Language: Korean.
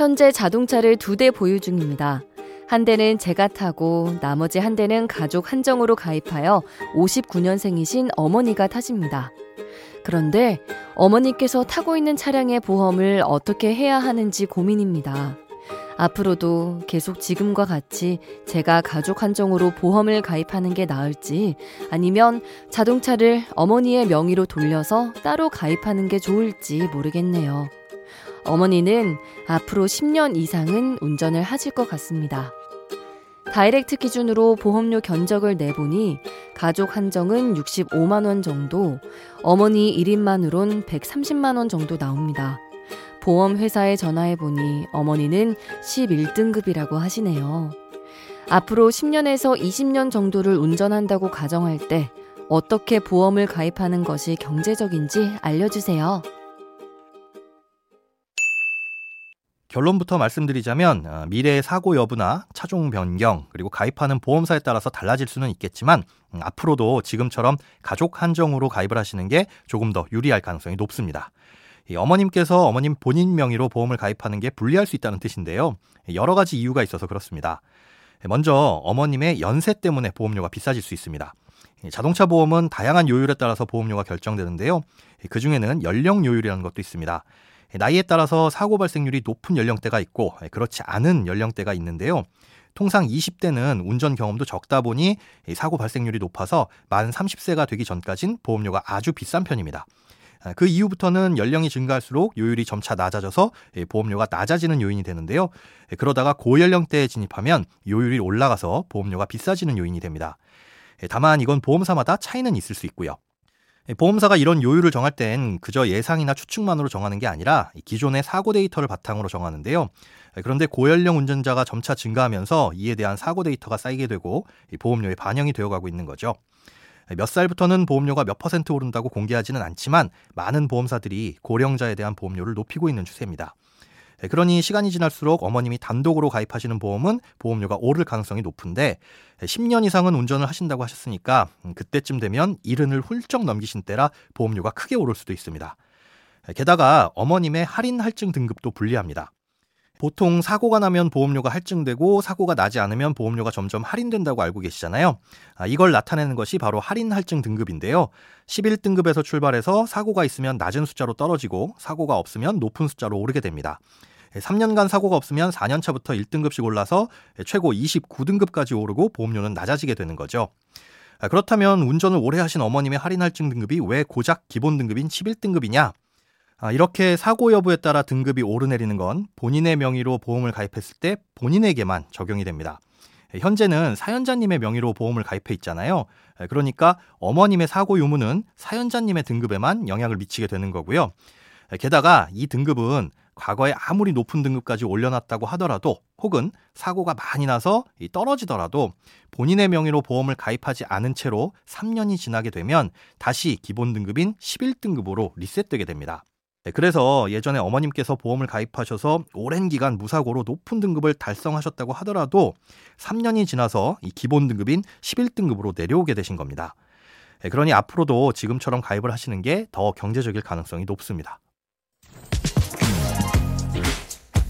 현재 자동차를 두 대 보유 중입니다. 한 대는 제가 타고 나머지 한 대는 가족 한정으로 가입하여 59년생이신 어머니가 타십니다. 그런데 어머니께서 타고 있는 차량의 보험을 어떻게 해야 하는지 고민입니다. 앞으로도 계속 지금과 같이 제가 가족 한정으로 보험을 가입하는 게 나을지 아니면 자동차를 어머니의 명의로 돌려서 따로 가입하는 게 좋을지 모르겠네요. 어머니는 앞으로 10년 이상은 운전을 하실 것 같습니다. 다이렉트 기준으로 보험료 견적을 내보니 가족 한정은 65만원 정도, 어머니 1인만으론 130만원 정도 나옵니다. 보험회사에 전화해보니 어머니는 11등급이라고 하시네요. 앞으로 10년에서 20년 정도를 운전한다고 가정할 때 어떻게 보험을 가입하는 것이 경제적인지 알려주세요. 결론부터 말씀드리자면 어, 미래의 사고 여부나 차종 변경 그리고 가입하는 보험사에 따라서 달라질 수는 있겠지만 음, 앞으로도 지금처럼 가족 한정으로 가입을 하시는 게 조금 더 유리할 가능성이 높습니다. 어머님께서 어머님 본인 명의로 보험을 가입하는 게 불리할 수 있다는 뜻인데요. 여러 가지 이유가 있어서 그렇습니다. 먼저 어머님의 연세 때문에 보험료가 비싸질 수 있습니다. 자동차 보험은 다양한 요율에 따라서 보험료가 결정되는데요. 그 중에는 연령 요율이라는 것도 있습니다. 나이에 따라서 사고 발생률이 높은 연령대가 있고 그렇지 않은 연령대가 있는데요. 통상 20대는 운전 경험도 적다 보니 사고 발생률이 높아서 만 30세가 되기 전까진 보험료가 아주 비싼 편입니다. 그 이후부터는 연령이 증가할수록 요율이 점차 낮아져서 보험료가 낮아지는 요인이 되는데요. 그러다가 고연령대에 진입하면 요율이 올라가서 보험료가 비싸지는 요인이 됩니다. 다만 이건 보험사마다 차이는 있을 수 있고요. 보험사가 이런 요율을 정할 땐 그저 예상이나 추측만으로 정하는 게 아니라 기존의 사고 데이터를 바탕으로 정하는데요. 그런데 고연령 운전자가 점차 증가하면서 이에 대한 사고 데이터가 쌓이게 되고 보험료에 반영이 되어가고 있는 거죠. 몇 살부터는 보험료가 몇 퍼센트 오른다고 공개하지는 않지만 많은 보험사들이 고령자에 대한 보험료를 높이고 있는 추세입니다. 네, 그러니 시간이 지날수록 어머님이 단독으로 가입하시는 보험은 보험료가 오를 가능성이 높은데 10년 이상은 운전을 하신다고 하셨으니까 음, 그때쯤 되면 이른을 훌쩍 넘기신 때라 보험료가 크게 오를 수도 있습니다. 네, 게다가 어머님의 할인 할증 등급도 불리합니다. 보통 사고가 나면 보험료가 할증되고 사고가 나지 않으면 보험료가 점점 할인된다고 알고 계시잖아요. 아, 이걸 나타내는 것이 바로 할인 할증 등급인데요. 11등급에서 출발해서 사고가 있으면 낮은 숫자로 떨어지고 사고가 없으면 높은 숫자로 오르게 됩니다. 3년간 사고가 없으면 4년차부터 1등급씩 올라서 최고 29등급까지 오르고 보험료는 낮아지게 되는 거죠. 아, 그렇다면 운전을 오래 하신 어머님의 할인 할증 등급이 왜 고작 기본 등급인 11등급이냐? 아, 이렇게 사고 여부에 따라 등급이 오르내리는 건 본인의 명의로 보험을 가입했을 때 본인에게만 적용이 됩니다. 현재는 사연자님의 명의로 보험을 가입해 있잖아요. 그러니까 어머님의 사고 유무는 사연자님의 등급에만 영향을 미치게 되는 거고요. 게다가 이 등급은 과거에 아무리 높은 등급까지 올려놨다고 하더라도 혹은 사고가 많이 나서 떨어지더라도 본인의 명의로 보험을 가입하지 않은 채로 3년이 지나게 되면 다시 기본 등급인 11등급으로 리셋되게 됩니다. 네, 그래서 예전에 어머님께서 보험을 가입하셔서 오랜 기간 무사고로 높은 등급을 달성하셨다고 하더라도 3년이 지나서 이 기본 등급인 11등급으로 내려오게 되신 겁니다. 네, 그러니 앞으로도 지금처럼 가입을 하시는 게 더 경제적일 가능성이 높습니다.